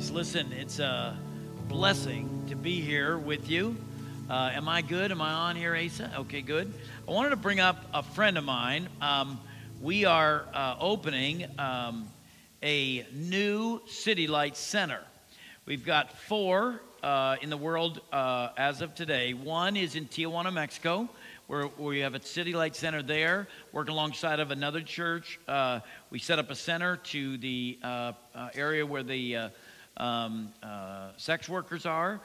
guys. Listen, it's a blessing to be here with you. Uh, am I good? Am I on here, Asa? Okay, good. I wanted to bring up a friend of mine. Um, we are uh, opening um, a new City Light Center. We've got four uh, in the world uh, as of today. One is in Tijuana, Mexico, where, we have a City Light Center there, working alongside of another church. Uh, we set up a center to the uh, uh, area where the uh, um, sex workers are.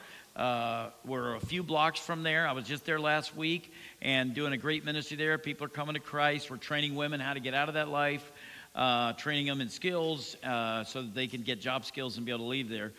we're a few blocks from there. I was just there last week and doing a great ministry there. People are coming to Christ. We're training women how to get out of that life, training them in skills so that they can get job skills and be able to leave there.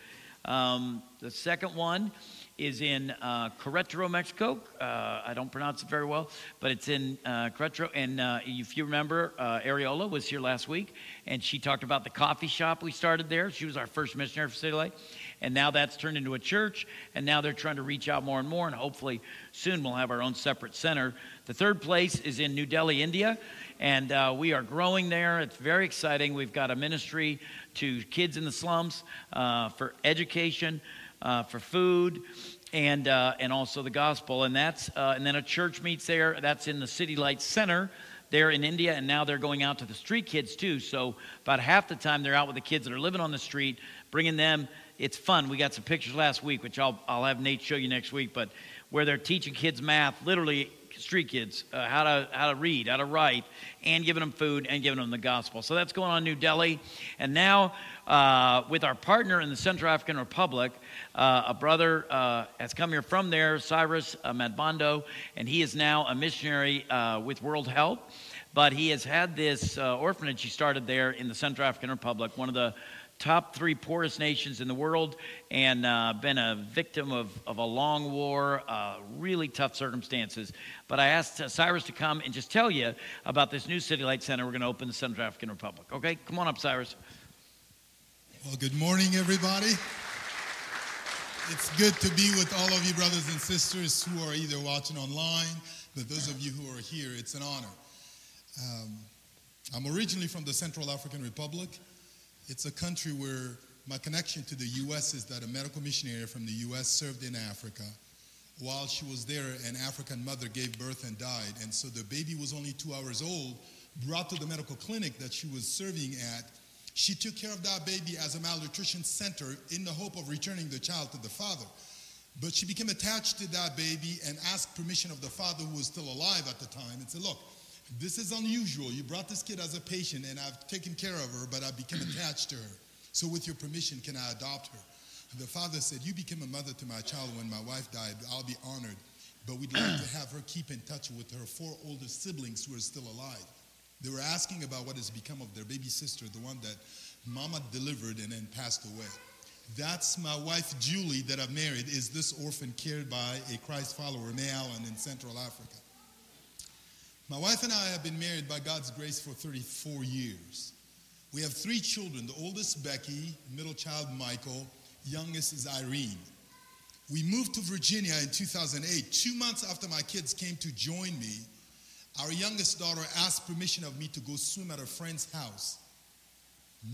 Um, the second one is in uh, Querétaro, Mexico. Uh, I don't pronounce it very well, but it's in uh, Querétaro. And uh, if you remember, uh, Ariola was here last week, and she talked about the coffee shop we started there. She was our first missionary for City Light. And now that's turned into a church, and now they're trying to reach out more and more, and hopefully soon we'll have our own separate center. The third place is in New Delhi, India, and uh, we are growing there. It's very exciting. We've got a ministry to kids in the slums uh, for education, uh, for food, and uh, and also the gospel. And that's uh, and then a church meets there. That's in the City Light Center there in India, and now they're going out to the street kids too. So about half the time they're out with the kids that are living on the street, bringing them. It's fun. We got some pictures last week, which I'll I'll have Nate show you next week, but where they're teaching kids math, literally street kids uh, how to how to read, how to write, and giving them food and giving them the gospel. So that's going on in New Delhi, and now uh, with our partner in the Central African Republic, uh, a brother uh, has come here from there, Cyrus uh, Madbando, and he is now a missionary uh, with World Help. But he has had this orphanage he started there in the Central African Republic, one of the top three poorest nations in the world and uh, been a victim of, of a long war, uh, really tough circumstances. But I asked uh, Cyrus to come and just tell you about this new City Light Center we're going to open in the Central African Republic. Okay, come on up, Cyrus. Well, good morning, everybody. It's good to be with all of you, brothers and sisters, who are either watching online, but those of you who are here, it's an honor. Um, I'm originally from the Central African Republic. It's a country where my connection to the U.S. is that a medical missionary from the U.S. served in Africa. While she was there, an African mother gave birth and died. And so the baby was only two hours old, brought to the medical clinic that she was serving at. She took care of that baby as a malnutrition center in the hope of returning the child to the father. But she became attached to that baby and asked permission of the father who was still alive at the time and said, Look, this is unusual. You brought this kid as a patient, and I've taken care of her, but I've become attached to her. So, with your permission, can I adopt her? And the father said, You became a mother to my child when my wife died. I'll be honored. But we'd like to have her keep in touch with her four older siblings who are still alive. They were asking about what has become of their baby sister, the one that mama delivered and then passed away. That's my wife, Julie, that I've married, is this orphan cared by a Christ follower, May Allen, in Central Africa. My wife and I have been married by God's grace for 34 years. We have three children the oldest, Becky, middle child, Michael, youngest is Irene. We moved to Virginia in 2008. Two months after my kids came to join me, our youngest daughter asked permission of me to go swim at a friend's house.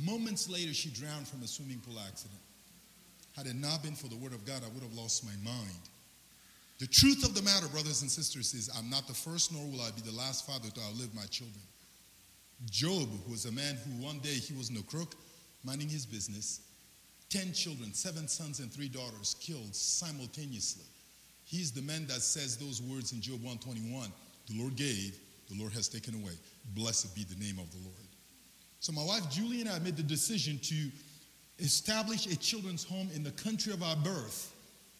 Moments later, she drowned from a swimming pool accident. Had it not been for the word of God, I would have lost my mind. The truth of the matter, brothers and sisters, is I'm not the first nor will I be the last father to outlive my children. Job was a man who one day he was no crook, minding his business. Ten children, seven sons and three daughters killed simultaneously. He's the man that says those words in Job 121 The Lord gave, the Lord has taken away. Blessed be the name of the Lord. So my wife Julie and I made the decision to establish a children's home in the country of our birth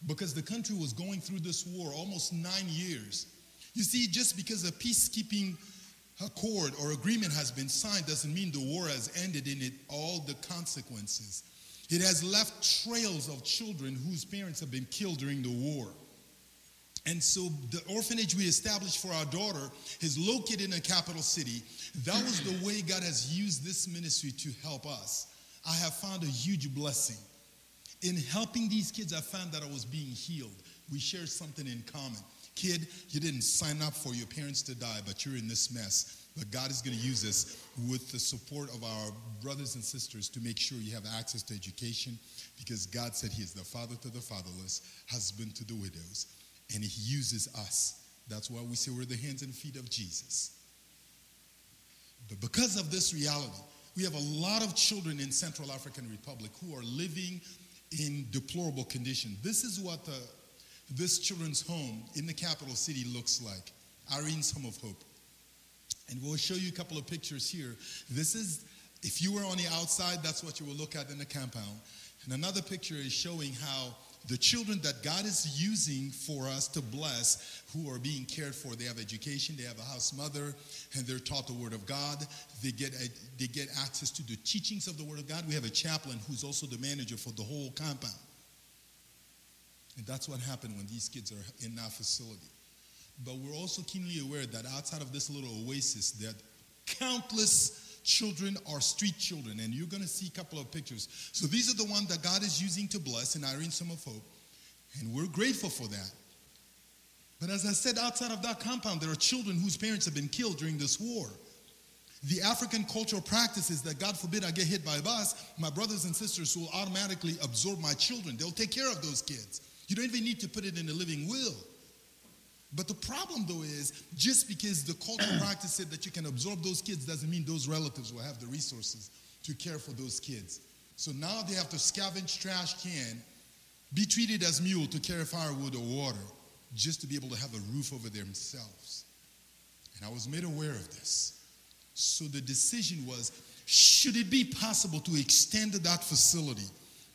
because the country was going through this war almost nine years. You see, just because a peacekeeping accord or agreement has been signed doesn't mean the war has ended in it all the consequences. It has left trails of children whose parents have been killed during the war. And so the orphanage we established for our daughter is located in a capital city. That was the way God has used this ministry to help us. I have found a huge blessing. In helping these kids, I found that I was being healed. We share something in common. Kid, you didn't sign up for your parents to die, but you're in this mess. But God is going to use us with the support of our brothers and sisters to make sure you have access to education because God said He is the father to the fatherless, husband to the widows, and He uses us. That's why we say we're the hands and feet of Jesus. But because of this reality, we have a lot of children in Central African Republic who are living in deplorable condition. This is what the, this children's home in the capital city looks like. Irene's Home of Hope. And we'll show you a couple of pictures here. This is, if you were on the outside, that's what you will look at in the compound. And another picture is showing how the children that God is using for us to bless who are being cared for. They have education, they have a house mother, and they're taught the Word of God. They get, a, they get access to the teachings of the Word of God. We have a chaplain who's also the manager for the whole compound. And that's what happened when these kids are in that facility. But we're also keenly aware that outside of this little oasis, that countless children are street children. And you're going to see a couple of pictures. So these are the ones that God is using to bless in Irene's Home of Hope. And we're grateful for that. But as I said, outside of that compound, there are children whose parents have been killed during this war. The African cultural practices that, God forbid, I get hit by a bus, my brothers and sisters will automatically absorb my children. They'll take care of those kids. You don't even need to put it in a living will. But the problem, though, is just because the cultural practice said that you can absorb those kids doesn't mean those relatives will have the resources to care for those kids. So now they have to scavenge trash can, be treated as mule to carry firewood or water, just to be able to have a roof over themselves. And I was made aware of this. So the decision was should it be possible to extend that facility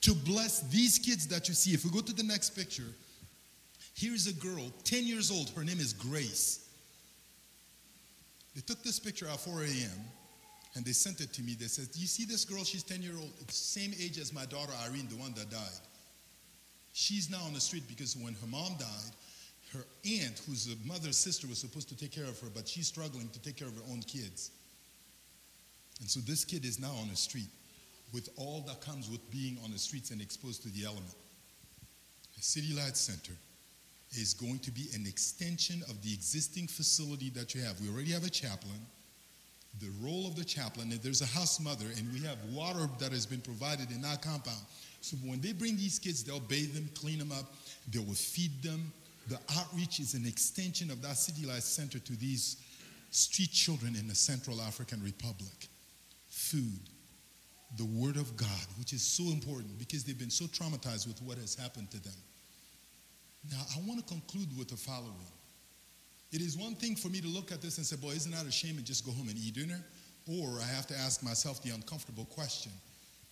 to bless these kids that you see? If we go to the next picture, Here's a girl, 10 years old. Her name is Grace. They took this picture at 4 a.m. and they sent it to me. They said, you see this girl? She's 10 years old. It's same age as my daughter Irene, the one that died. She's now on the street because when her mom died, her aunt, who's mother's sister, was supposed to take care of her, but she's struggling to take care of her own kids. And so this kid is now on the street with all that comes with being on the streets and exposed to the element. A City Light Center is going to be an extension of the existing facility that you have. We already have a chaplain. The role of the chaplain, and there's a house mother, and we have water that has been provided in our compound. So when they bring these kids, they'll bathe them, clean them up, they will feed them. The outreach is an extension of that City Light Center to these street children in the Central African Republic. Food, the Word of God, which is so important because they've been so traumatized with what has happened to them. Now, I want to conclude with the following. It is one thing for me to look at this and say, boy, isn't that a shame and just go home and eat dinner? Or I have to ask myself the uncomfortable question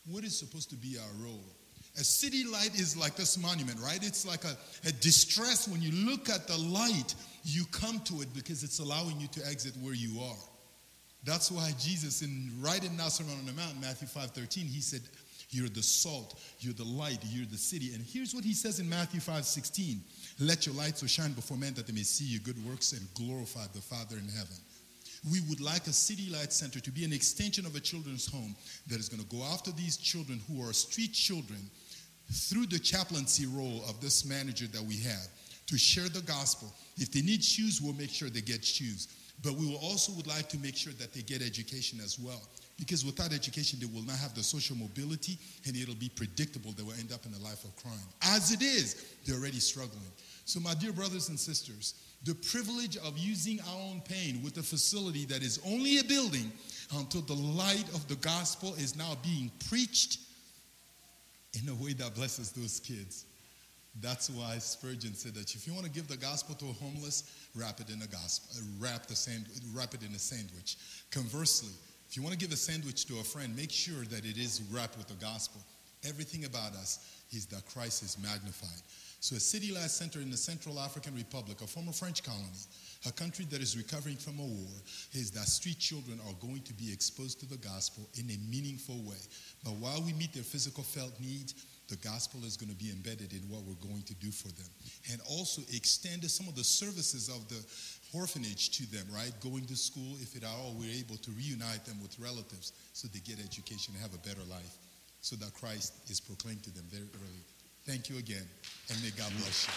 what is supposed to be our role? A city light is like this monument, right? It's like a, a distress. When you look at the light, you come to it because it's allowing you to exit where you are. That's why Jesus, in right in Sermon on the Mount, Matthew 5 13, he said, you're the salt, you're the light, you're the city. And here's what he says in Matthew 5 16 Let your light so shine before men that they may see your good works and glorify the Father in heaven. We would like a City Light Center to be an extension of a children's home that is going to go after these children who are street children through the chaplaincy role of this manager that we have to share the gospel. If they need shoes, we'll make sure they get shoes. But we also would like to make sure that they get education as well. Because without education, they will not have the social mobility and it'll be predictable they will end up in a life of crime. As it is, they're already struggling. So, my dear brothers and sisters, the privilege of using our own pain with a facility that is only a building until the light of the gospel is now being preached in a way that blesses those kids. That's why Spurgeon said that if you want to give the gospel to a homeless, wrap it in a gospel, wrap the sand, wrap it in a sandwich. Conversely, if you want to give a sandwich to a friend, make sure that it is wrapped with the gospel. Everything about us is that Christ is magnified. So, a city light center in the Central African Republic, a former French colony, a country that is recovering from a war, is that street children are going to be exposed to the gospel in a meaningful way. But while we meet their physical felt needs, the gospel is going to be embedded in what we're going to do for them. And also extend some of the services of the orphanage to them, right? Going to school, if at all we're able to reunite them with relatives so they get education and have a better life so that Christ is proclaimed to them very early. Thank you again, and may God bless you.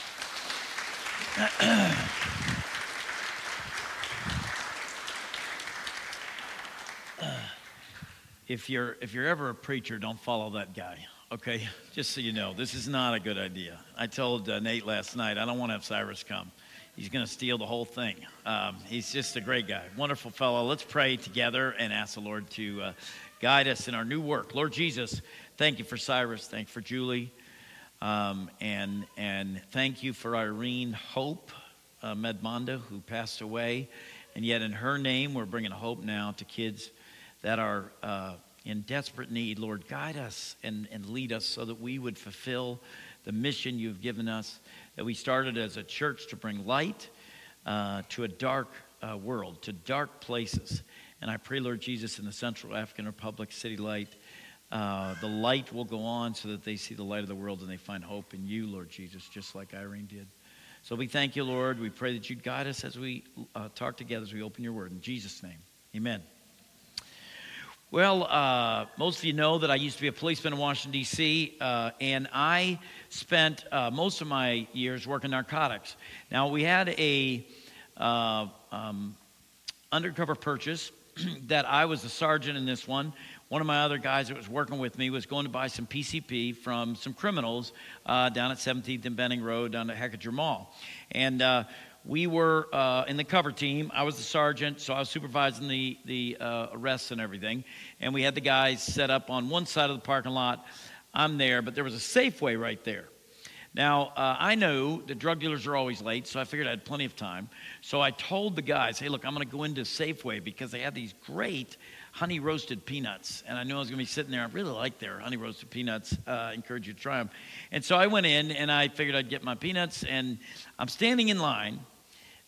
if you're if you're ever a preacher, don't follow that guy. Okay, just so you know, this is not a good idea. I told uh, Nate last night I don't want to have Cyrus come. He's going to steal the whole thing. Um, he's just a great guy, wonderful fellow. Let's pray together and ask the Lord to uh, guide us in our new work. Lord Jesus, thank you for Cyrus. Thank you for Julie. Um, and, and thank you for Irene Hope uh, Medmonda, who passed away. And yet, in her name, we're bringing hope now to kids that are uh, in desperate need. Lord, guide us and, and lead us so that we would fulfill the mission you've given us, that we started as a church to bring light uh, to a dark uh, world, to dark places. And I pray, Lord Jesus, in the Central African Republic City Light, uh, the light will go on so that they see the light of the world and they find hope in you, Lord Jesus, just like Irene did. So we thank you, Lord. We pray that you'd guide us as we uh, talk together, as we open your word. In Jesus' name, amen. Well, uh, most of you know that I used to be a policeman in Washington, D.C., uh, and I spent uh, most of my years working narcotics. Now, we had a uh, um, undercover purchase that I was the sergeant in this one one of my other guys that was working with me was going to buy some PCP from some criminals uh, down at 17th and Benning Road down at Hechinger Mall. And uh, we were uh, in the cover team. I was the sergeant, so I was supervising the, the uh, arrests and everything. And we had the guys set up on one side of the parking lot. I'm there, but there was a Safeway right there. Now, uh, I know that drug dealers are always late, so I figured I had plenty of time. So I told the guys, hey, look, I'm going to go into Safeway because they have these great honey roasted peanuts. And I knew I was going to be sitting there. I really like their honey roasted peanuts. Uh, encourage you to try them. And so I went in and I figured I'd get my peanuts. And I'm standing in line,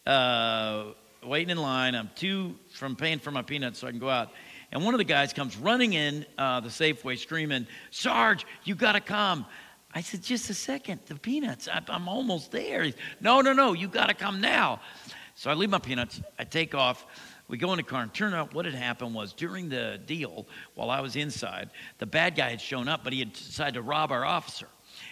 uh, waiting in line. I'm two from paying for my peanuts so I can go out. And one of the guys comes running in uh, the Safeway screaming, Sarge, you got to come. I said, just a second, the peanuts, I, am almost there. He's, no, no, no, you got to come now. So I leave my peanuts, I take off. We go in the car, and turn out what had happened was during the deal, while I was inside, the bad guy had shown up, but he had decided to rob our officer.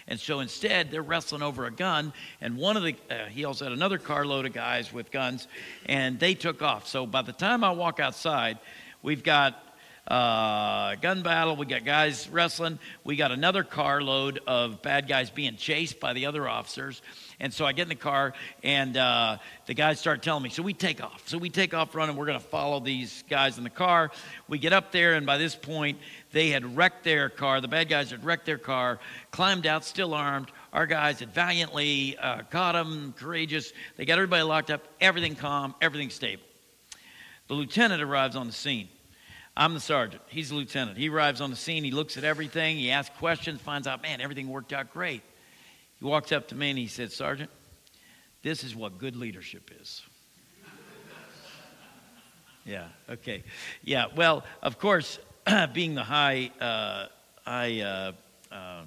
And so instead, they're wrestling over a gun, and one of the, uh, he also had another carload of guys with guns, and they took off. So by the time I walk outside, we've got uh, gun battle. We got guys wrestling. We got another carload of bad guys being chased by the other officers. And so I get in the car, and uh, the guys start telling me. So we take off. So we take off running. We're going to follow these guys in the car. We get up there, and by this point, they had wrecked their car. The bad guys had wrecked their car, climbed out, still armed. Our guys had valiantly uh, caught them, courageous. They got everybody locked up, everything calm, everything stable. The lieutenant arrives on the scene. I'm the sergeant. He's the lieutenant. He arrives on the scene. He looks at everything. He asks questions, finds out, man, everything worked out great. He walks up to me and he said, Sergeant, this is what good leadership is. yeah, okay. Yeah, well, of course, being the high, uh, high uh, uh,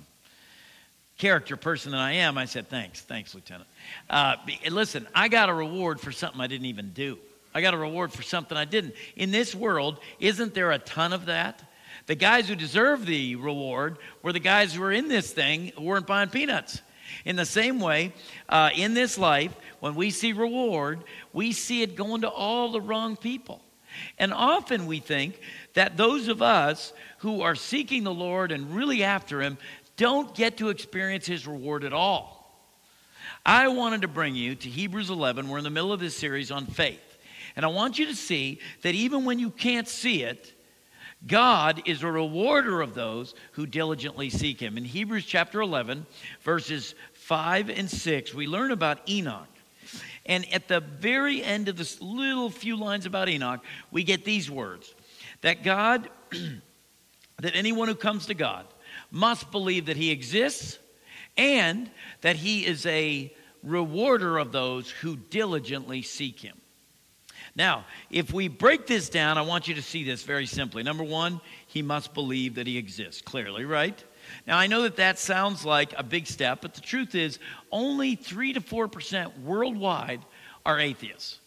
character person that I am, I said, thanks, thanks, Lieutenant. Uh, listen, I got a reward for something I didn't even do. I got a reward for something I didn't. In this world, isn't there a ton of that? The guys who deserve the reward were the guys who were in this thing who weren't buying peanuts. In the same way, uh, in this life, when we see reward, we see it going to all the wrong people. And often we think that those of us who are seeking the Lord and really after Him don't get to experience His reward at all. I wanted to bring you to Hebrews 11. We're in the middle of this series on faith. And I want you to see that even when you can't see it, God is a rewarder of those who diligently seek him. In Hebrews chapter 11, verses 5 and 6, we learn about Enoch. And at the very end of this little few lines about Enoch, we get these words that God, that anyone who comes to God must believe that he exists and that he is a rewarder of those who diligently seek him. Now, if we break this down, I want you to see this very simply. Number one, he must believe that he exists, clearly, right? Now, I know that that sounds like a big step, but the truth is only 3 to 4% worldwide are atheists.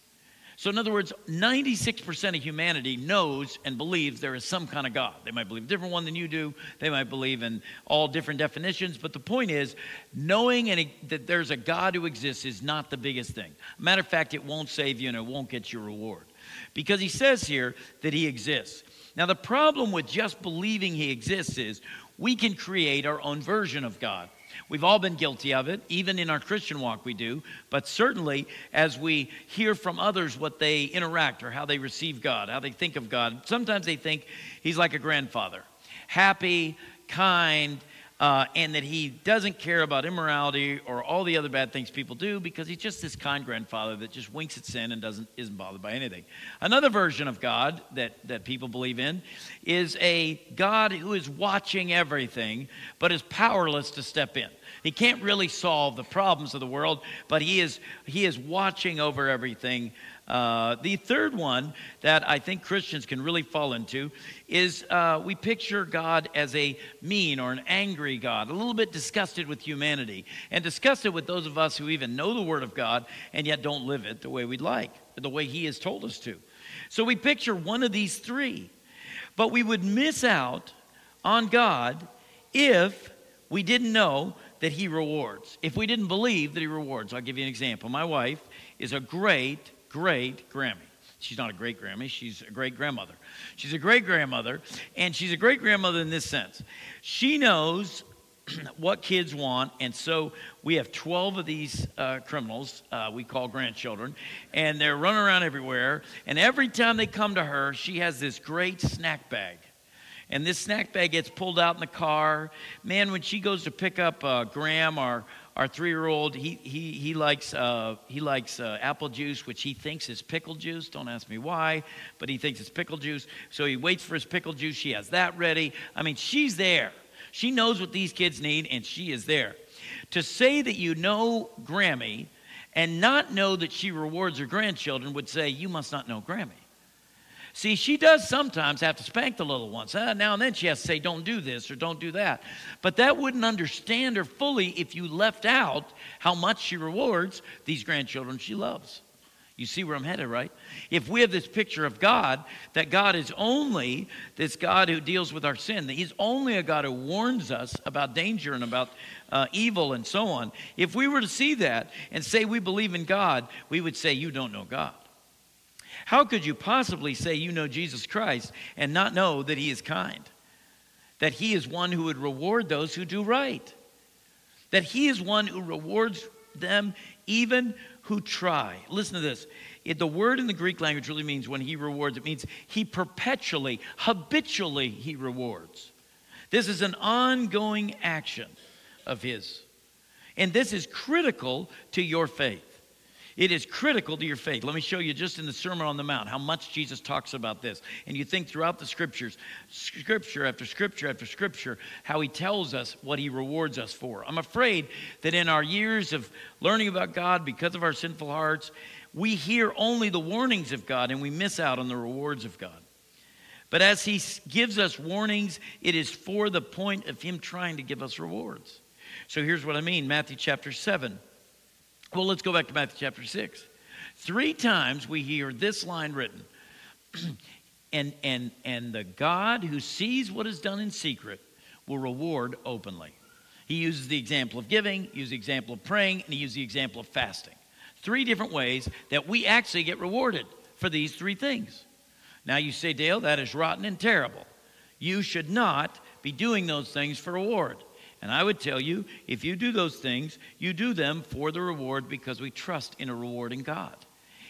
So, in other words, 96% of humanity knows and believes there is some kind of God. They might believe a different one than you do, they might believe in all different definitions, but the point is, knowing that there's a God who exists is not the biggest thing. Matter of fact, it won't save you and it won't get your reward. Because he says here that he exists. Now, the problem with just believing He exists is we can create our own version of God. We've all been guilty of it, even in our Christian walk, we do. But certainly, as we hear from others what they interact or how they receive God, how they think of God, sometimes they think He's like a grandfather happy, kind, uh, and that he doesn't care about immorality or all the other bad things people do because he's just this kind grandfather that just winks at sin and doesn't isn't bothered by anything. Another version of God that that people believe in is a God who is watching everything but is powerless to step in. He can't really solve the problems of the world, but he is he is watching over everything uh, the third one that I think Christians can really fall into is uh, we picture God as a mean or an angry God, a little bit disgusted with humanity, and disgusted with those of us who even know the Word of God and yet don't live it the way we'd like, the way He has told us to. So we picture one of these three, but we would miss out on God if we didn't know that He rewards, if we didn't believe that He rewards. I'll give you an example. My wife is a great great Grammy. She's not a great Grammy, she's a great grandmother. She's a great grandmother, and she's a great grandmother in this sense. She knows what kids want, and so we have 12 of these uh, criminals uh, we call grandchildren, and they're running around everywhere. And every time they come to her, she has this great snack bag. And this snack bag gets pulled out in the car. Man, when she goes to pick up uh, Graham, our, our three-year-old, he, he, he likes, uh, he likes uh, apple juice, which he thinks is pickle juice. Don't ask me why, but he thinks it's pickle juice. So he waits for his pickle juice. She has that ready. I mean, she's there. She knows what these kids need, and she is there. To say that you know Grammy and not know that she rewards her grandchildren would say, you must not know Grammy. See, she does sometimes have to spank the little ones. Uh, now and then she has to say, don't do this or don't do that. But that wouldn't understand her fully if you left out how much she rewards these grandchildren she loves. You see where I'm headed, right? If we have this picture of God, that God is only this God who deals with our sin, that He's only a God who warns us about danger and about uh, evil and so on. If we were to see that and say we believe in God, we would say, You don't know God. How could you possibly say you know Jesus Christ and not know that he is kind? That he is one who would reward those who do right? That he is one who rewards them even who try. Listen to this. It, the word in the Greek language really means when he rewards, it means he perpetually, habitually, he rewards. This is an ongoing action of his. And this is critical to your faith. It is critical to your faith. Let me show you just in the Sermon on the Mount how much Jesus talks about this. And you think throughout the scriptures, scripture after scripture after scripture, how he tells us what he rewards us for. I'm afraid that in our years of learning about God because of our sinful hearts, we hear only the warnings of God and we miss out on the rewards of God. But as he gives us warnings, it is for the point of him trying to give us rewards. So here's what I mean Matthew chapter 7. Well, let's go back to Matthew chapter 6. Three times we hear this line written. and, and, and the God who sees what is done in secret will reward openly. He uses the example of giving, uses the example of praying, and he uses the example of fasting. Three different ways that we actually get rewarded for these three things. Now you say, Dale, that is rotten and terrible. You should not be doing those things for reward. And I would tell you, if you do those things, you do them for the reward because we trust in a rewarding God.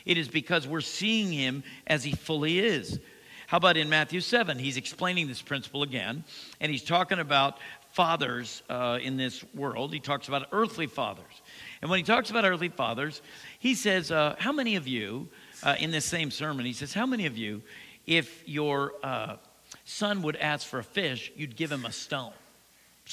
It is because we're seeing him as he fully is. How about in Matthew 7? He's explaining this principle again, and he's talking about fathers uh, in this world. He talks about earthly fathers. And when he talks about earthly fathers, he says, uh, How many of you, uh, in this same sermon, he says, How many of you, if your uh, son would ask for a fish, you'd give him a stone?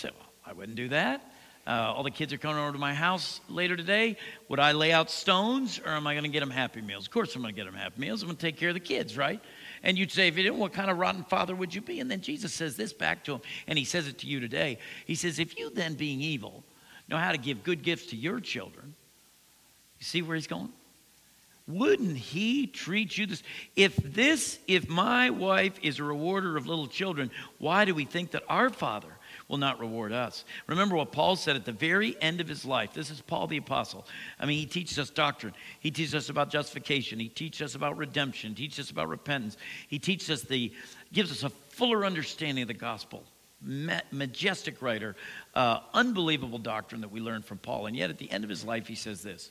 well, I wouldn't do that. Uh, all the kids are coming over to my house later today. Would I lay out stones or am I going to get them Happy Meals? Of course, I'm going to get them Happy Meals. I'm going to take care of the kids, right? And you'd say, if you didn't, what kind of rotten father would you be? And then Jesus says this back to him, and he says it to you today. He says, if you then, being evil, know how to give good gifts to your children, you see where he's going? Wouldn't he treat you this? If this, if my wife is a rewarder of little children, why do we think that our Father will not reward us. Remember what Paul said at the very end of his life. This is Paul the Apostle. I mean, he teaches us doctrine, he teaches us about justification, he teaches us about redemption, he teaches us about repentance, he teaches us the gives us a fuller understanding of the gospel. Ma- majestic writer, uh, unbelievable doctrine that we learn from Paul. And yet at the end of his life, he says this.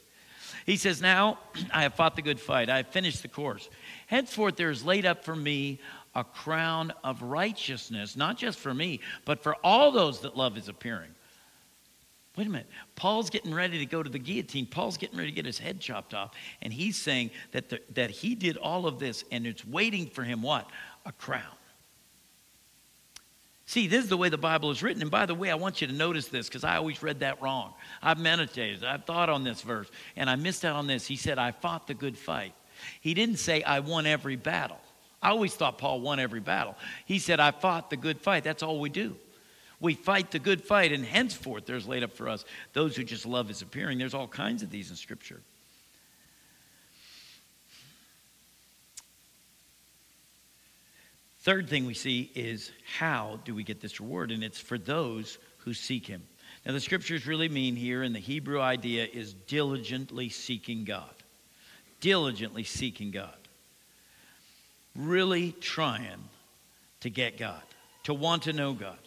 He says, Now I have fought the good fight, I have finished the course. Henceforth, there is laid up for me a crown of righteousness, not just for me, but for all those that love his appearing. Wait a minute. Paul's getting ready to go to the guillotine. Paul's getting ready to get his head chopped off. And he's saying that, the, that he did all of this and it's waiting for him what? A crown. See, this is the way the Bible is written. And by the way, I want you to notice this because I always read that wrong. I've meditated, I've thought on this verse, and I missed out on this. He said, I fought the good fight. He didn't say, I won every battle. I always thought Paul won every battle. He said, I fought the good fight. That's all we do. We fight the good fight, and henceforth there's laid up for us those who just love his appearing. There's all kinds of these in Scripture. Third thing we see is how do we get this reward? And it's for those who seek him. Now, the scriptures really mean here, and the Hebrew idea is diligently seeking God. Diligently seeking God. Really trying to get God, to want to know God.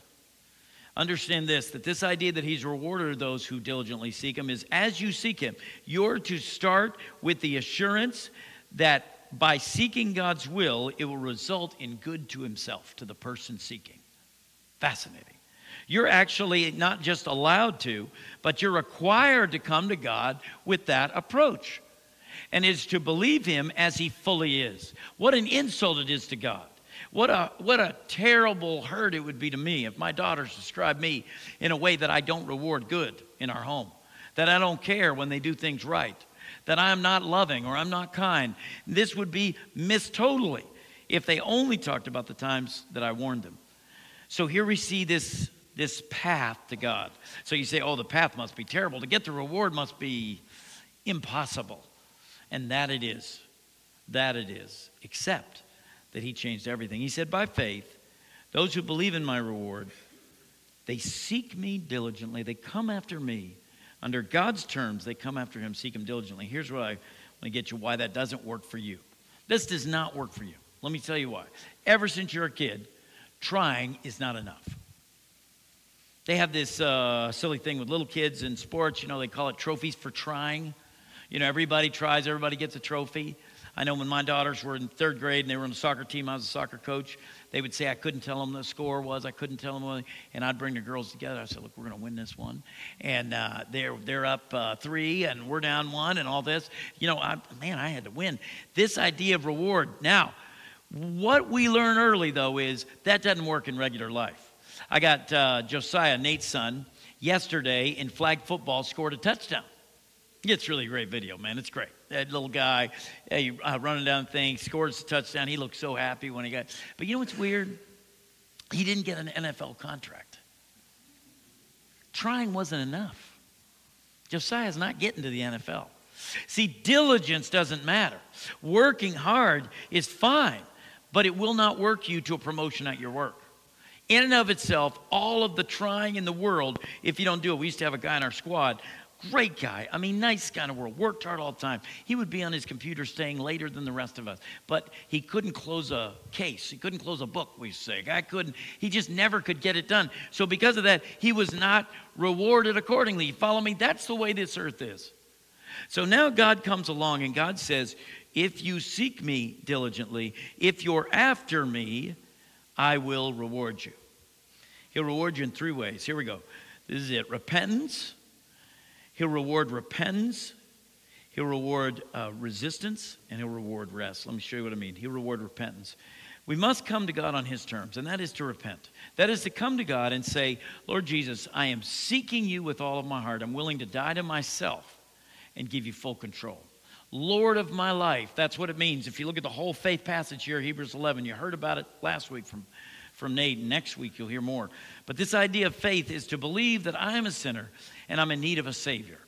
Understand this that this idea that he's rewarded those who diligently seek him is as you seek him, you're to start with the assurance that by seeking God's will, it will result in good to himself, to the person seeking. Fascinating. You're actually not just allowed to, but you're required to come to God with that approach. And is to believe him as he fully is. What an insult it is to God. What a, what a terrible hurt it would be to me if my daughters describe me in a way that I don't reward good in our home, that I don't care when they do things right, that I'm not loving or I'm not kind. This would be missed totally if they only talked about the times that I warned them. So here we see this, this path to God. So you say, oh, the path must be terrible. To get the reward must be impossible. And that it is. That it is. Except that He changed everything. He said, by faith, those who believe in my reward, they seek me diligently, they come after me under God's terms, they come after him, seek him diligently. Here's what I want to get you why that doesn't work for you. This does not work for you. Let me tell you why. Ever since you're a kid, trying is not enough. They have this uh, silly thing with little kids in sports, you know, they call it trophies for trying. You know, everybody tries, everybody gets a trophy. I know when my daughters were in third grade and they were on the soccer team, I was a soccer coach. They would say I couldn't tell them the score was, I couldn't tell them what, and I'd bring the girls together. I said, "Look, we're going to win this one," and uh, they're they're up uh, three and we're down one, and all this. You know, I, man, I had to win. This idea of reward. Now, what we learn early though is that doesn't work in regular life. I got uh, Josiah, Nate's son, yesterday in flag football scored a touchdown. It's really a great video, man. It's great. That little guy, hey, uh, running down things, scores a touchdown. He looked so happy when he got. But you know what's weird? He didn't get an NFL contract. Trying wasn't enough. Josiah's not getting to the NFL. See, diligence doesn't matter. Working hard is fine, but it will not work you to a promotion at your work. In and of itself, all of the trying in the world, if you don't do it, we used to have a guy in our squad Great guy. I mean, nice guy in the world. Worked hard all the time. He would be on his computer staying later than the rest of us. But he couldn't close a case. He couldn't close a book, we say. Guy couldn't. He just never could get it done. So because of that, he was not rewarded accordingly. Follow me? That's the way this earth is. So now God comes along and God says, if you seek me diligently, if you're after me, I will reward you. He'll reward you in three ways. Here we go. This is it repentance He'll reward repentance, he'll reward uh, resistance, and he'll reward rest. Let me show you what I mean. He'll reward repentance. We must come to God on his terms, and that is to repent. That is to come to God and say, Lord Jesus, I am seeking you with all of my heart. I'm willing to die to myself and give you full control. Lord of my life. That's what it means. If you look at the whole faith passage here, Hebrews 11, you heard about it last week from, from Nate. Next week, you'll hear more. But this idea of faith is to believe that I am a sinner and I'm in need of a Savior.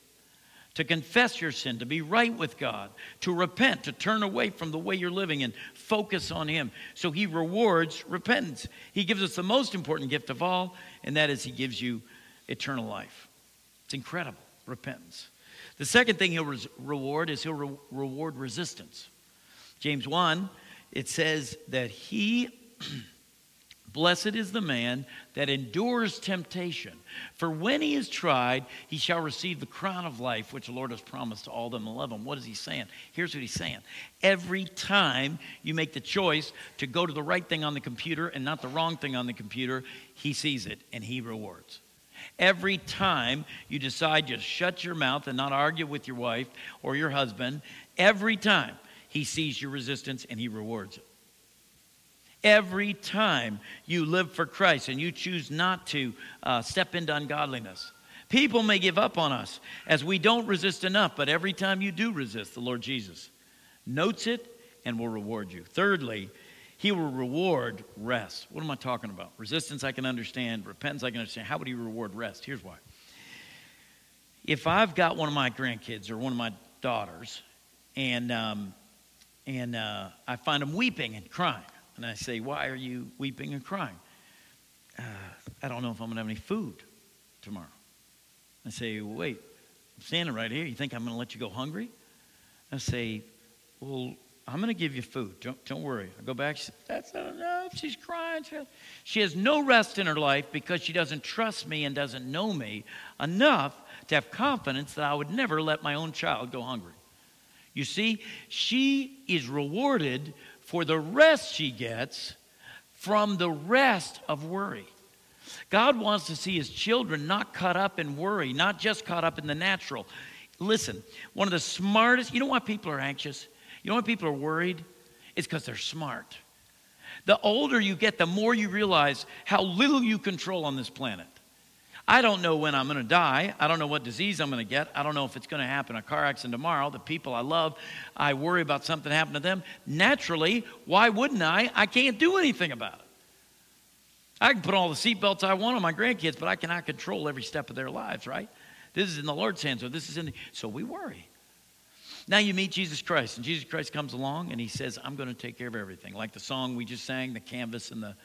To confess your sin, to be right with God, to repent, to turn away from the way you're living and focus on Him. So He rewards repentance. He gives us the most important gift of all, and that is He gives you eternal life. It's incredible, repentance. The second thing He'll res- reward is He'll re- reward resistance. James 1, it says that He Blessed is the man that endures temptation. For when he is tried, he shall receive the crown of life, which the Lord has promised to all them that love him. What is he saying? Here's what he's saying. Every time you make the choice to go to the right thing on the computer and not the wrong thing on the computer, he sees it and he rewards. Every time you decide to shut your mouth and not argue with your wife or your husband, every time he sees your resistance and he rewards it. Every time you live for Christ and you choose not to uh, step into ungodliness, people may give up on us as we don't resist enough, but every time you do resist, the Lord Jesus notes it and will reward you. Thirdly, he will reward rest. What am I talking about? Resistance, I can understand. Repentance, I can understand. How would he reward rest? Here's why. If I've got one of my grandkids or one of my daughters, and um, and uh, I find them weeping and crying, and I say, Why are you weeping and crying? Uh, I don't know if I'm going to have any food tomorrow. I say, Wait, I'm standing right here. You think I'm going to let you go hungry? I say, Well, I'm going to give you food. Don't, don't worry. I go back. She says, That's not enough. She's crying. She has no rest in her life because she doesn't trust me and doesn't know me enough to have confidence that I would never let my own child go hungry. You see, she is rewarded for the rest she gets from the rest of worry. God wants to see his children not caught up in worry, not just caught up in the natural. Listen, one of the smartest, you know why people are anxious? You know why people are worried? It's because they're smart. The older you get, the more you realize how little you control on this planet. I don't know when I'm going to die. I don't know what disease I'm going to get. I don't know if it's going to happen a car accident tomorrow. The people I love, I worry about something happening to them. Naturally, why wouldn't I? I can't do anything about it. I can put all the seatbelts I want on my grandkids, but I cannot control every step of their lives, right? This is in the Lord's hands, or this is in the, so we worry. Now you meet Jesus Christ, and Jesus Christ comes along and he says, I'm going to take care of everything. Like the song we just sang, the canvas and the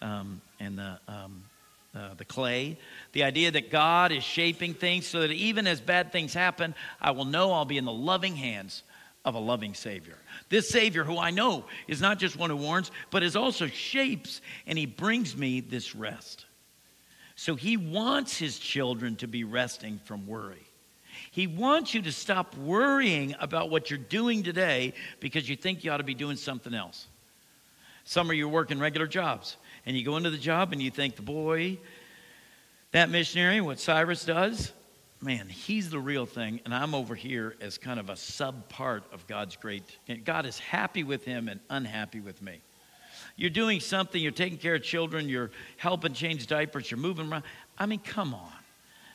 um, and the um, uh, the clay. The idea that God is shaping things so that even as bad things happen, I will know I'll be in the loving hands of a loving Savior. This Savior, who I know is not just one who warns, but is also shapes, and He brings me this rest. So He wants His children to be resting from worry. He wants you to stop worrying about what you're doing today because you think you ought to be doing something else. Some of you are working regular jobs and you go into the job and you think, the boy, that missionary, what Cyrus does, man, he's the real thing, and I'm over here as kind of a sub part of God's great. God is happy with him and unhappy with me. You're doing something, you're taking care of children, you're helping change diapers, you're moving around. I mean, come on.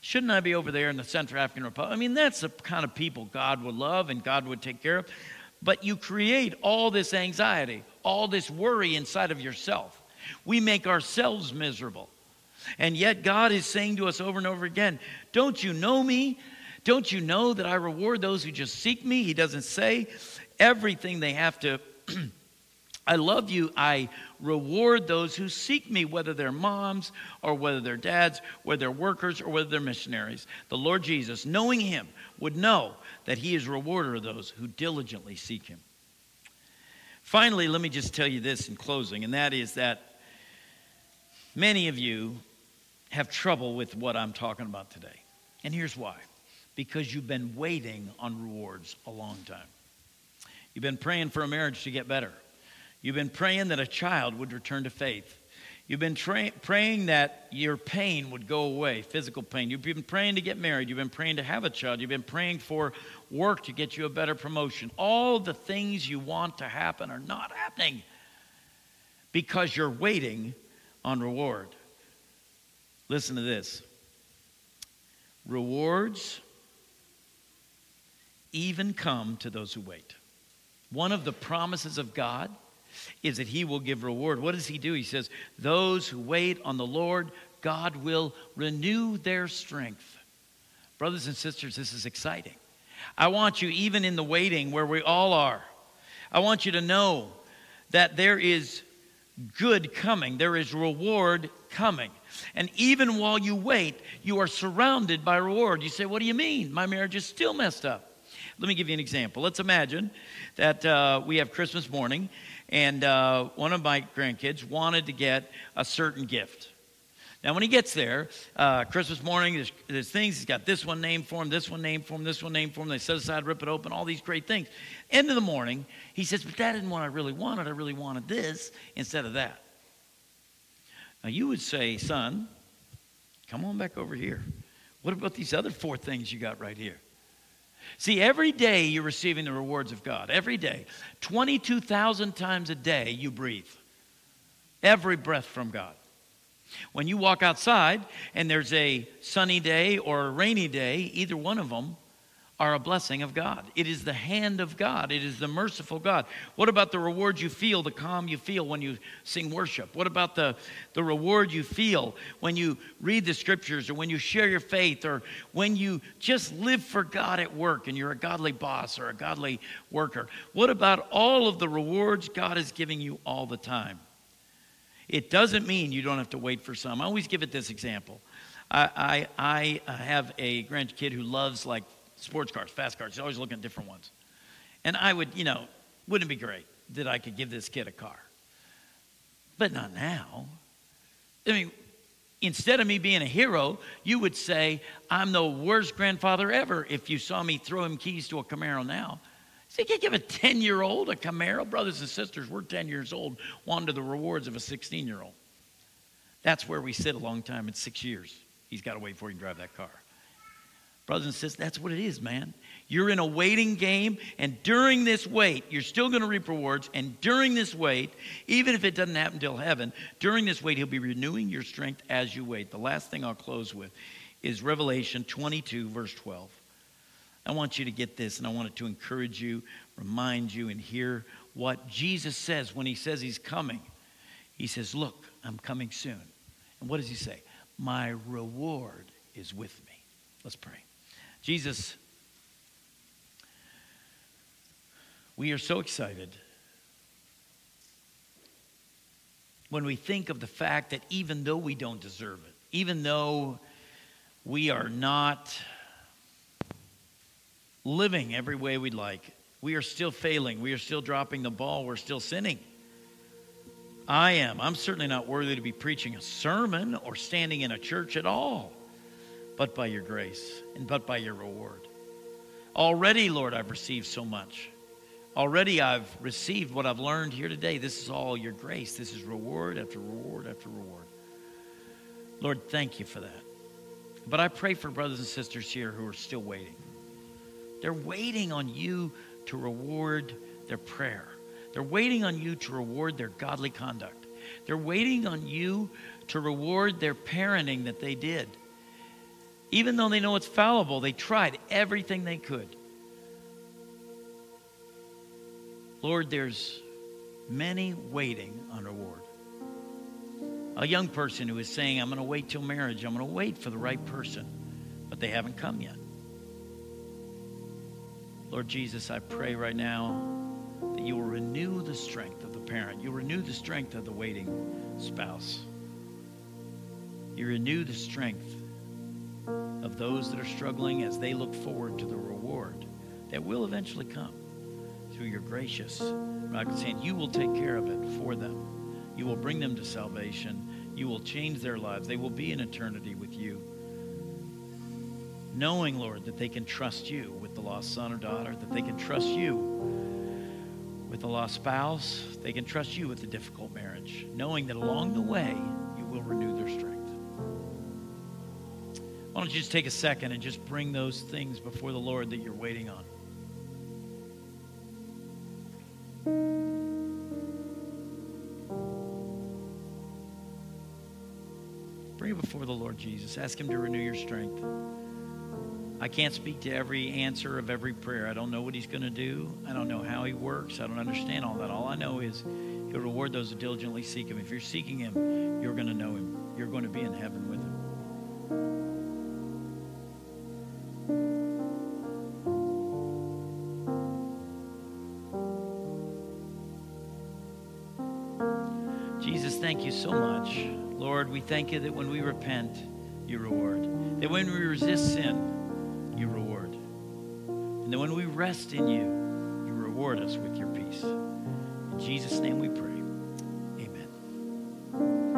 Shouldn't I be over there in the Central African Republic? I mean, that's the kind of people God would love and God would take care of. But you create all this anxiety, all this worry inside of yourself. We make ourselves miserable. And yet, God is saying to us over and over again, Don't you know me? Don't you know that I reward those who just seek me? He doesn't say everything they have to. I love you. I reward those who seek me, whether they're moms or whether they're dads, whether they're workers or whether they're missionaries. The Lord Jesus, knowing him, would know that he is rewarder of those who diligently seek him. Finally, let me just tell you this in closing, and that is that Many of you have trouble with what I'm talking about today. And here's why because you've been waiting on rewards a long time. You've been praying for a marriage to get better. You've been praying that a child would return to faith. You've been tra- praying that your pain would go away, physical pain. You've been praying to get married. You've been praying to have a child. You've been praying for work to get you a better promotion. All the things you want to happen are not happening because you're waiting on reward. Listen to this rewards even come to those who wait. One of the promises of God is that He will give reward. What does He do? He says, Those who wait on the Lord, God will renew their strength. Brothers and sisters, this is exciting. I want you, even in the waiting where we all are, I want you to know that there is good coming, there is reward coming. And even while you wait, you are surrounded by reward. You say, What do you mean? My marriage is still messed up. Let me give you an example. Let's imagine that uh, we have Christmas morning and uh, one of my grandkids wanted to get a certain gift. Now, when he gets there, uh, Christmas morning, there's, there's, things. He's got this one named for him, this one named for him, this one named for him. They set aside, rip it open, all these great things. End of the morning, he says, But that isn't what I really wanted. I really wanted this instead of that. Now, you would say, Son, come on back over here. What about these other four things you got right here? See, every day you're receiving the rewards of God. Every day. 22,000 times a day you breathe. Every breath from God. When you walk outside and there's a sunny day or a rainy day, either one of them are a blessing of God. It is the hand of God. It is the merciful God. What about the reward you feel, the calm you feel when you sing worship? What about the, the reward you feel when you read the scriptures or when you share your faith or when you just live for God at work and you're a godly boss or a godly worker? What about all of the rewards God is giving you all the time? It doesn't mean you don't have to wait for some. I always give it this example. I, I, I uh, have a grandkid who loves like sports cars, fast cars. He's always looking at different ones. And I would, you know, wouldn't it be great that I could give this kid a car? But not now. I mean, instead of me being a hero, you would say, I'm the worst grandfather ever if you saw me throw him keys to a Camaro now. So you can't give a 10 year old a Camaro. Brothers and sisters, we're 10 years old, wanting the rewards of a 16 year old. That's where we sit a long time in six years. He's got to wait before he can drive that car. Brothers and sisters, that's what it is, man. You're in a waiting game, and during this wait, you're still going to reap rewards. And during this wait, even if it doesn't happen until heaven, during this wait, He'll be renewing your strength as you wait. The last thing I'll close with is Revelation 22, verse 12. I want you to get this, and I want it to encourage you, remind you, and hear what Jesus says when He says He's coming. He says, Look, I'm coming soon. And what does He say? My reward is with me. Let's pray. Jesus, we are so excited when we think of the fact that even though we don't deserve it, even though we are not living every way we'd like, we are still failing, we are still dropping the ball, we're still sinning. I am. I'm certainly not worthy to be preaching a sermon or standing in a church at all but by your grace and but by your reward. Already, Lord, I've received so much. Already I've received what I've learned here today. This is all your grace. This is reward after reward after reward. Lord, thank you for that. But I pray for brothers and sisters here who are still waiting. They're waiting on you to reward their prayer. They're waiting on you to reward their godly conduct. They're waiting on you to reward their parenting that they did. Even though they know it's fallible, they tried everything they could. Lord, there's many waiting on reward. A young person who is saying, I'm going to wait till marriage, I'm going to wait for the right person, but they haven't come yet. Lord Jesus, I pray right now that you will renew the strength of the parent. You renew the strength of the waiting spouse. You renew the strength of those that are struggling as they look forward to the reward that will eventually come through your gracious miraculous hand. You will take care of it for them. You will bring them to salvation. You will change their lives. They will be in eternity with you. Knowing, Lord, that they can trust you with the lost son or daughter, that they can trust you with the lost spouse, they can trust you with the difficult marriage, knowing that along the way you will renew their strength. Why don't you just take a second and just bring those things before the Lord that you're waiting on? Bring it before the Lord Jesus. Ask Him to renew your strength. I can't speak to every answer of every prayer. I don't know what He's going to do. I don't know how He works. I don't understand all that. All I know is He'll reward those who diligently seek Him. If you're seeking Him, you're going to know Him. You're going to be in heaven with Him. Jesus, thank you so much. Lord, we thank you that when we repent, you reward. That when we resist sin, rest in you, you reward us with your peace. In Jesus' name we pray.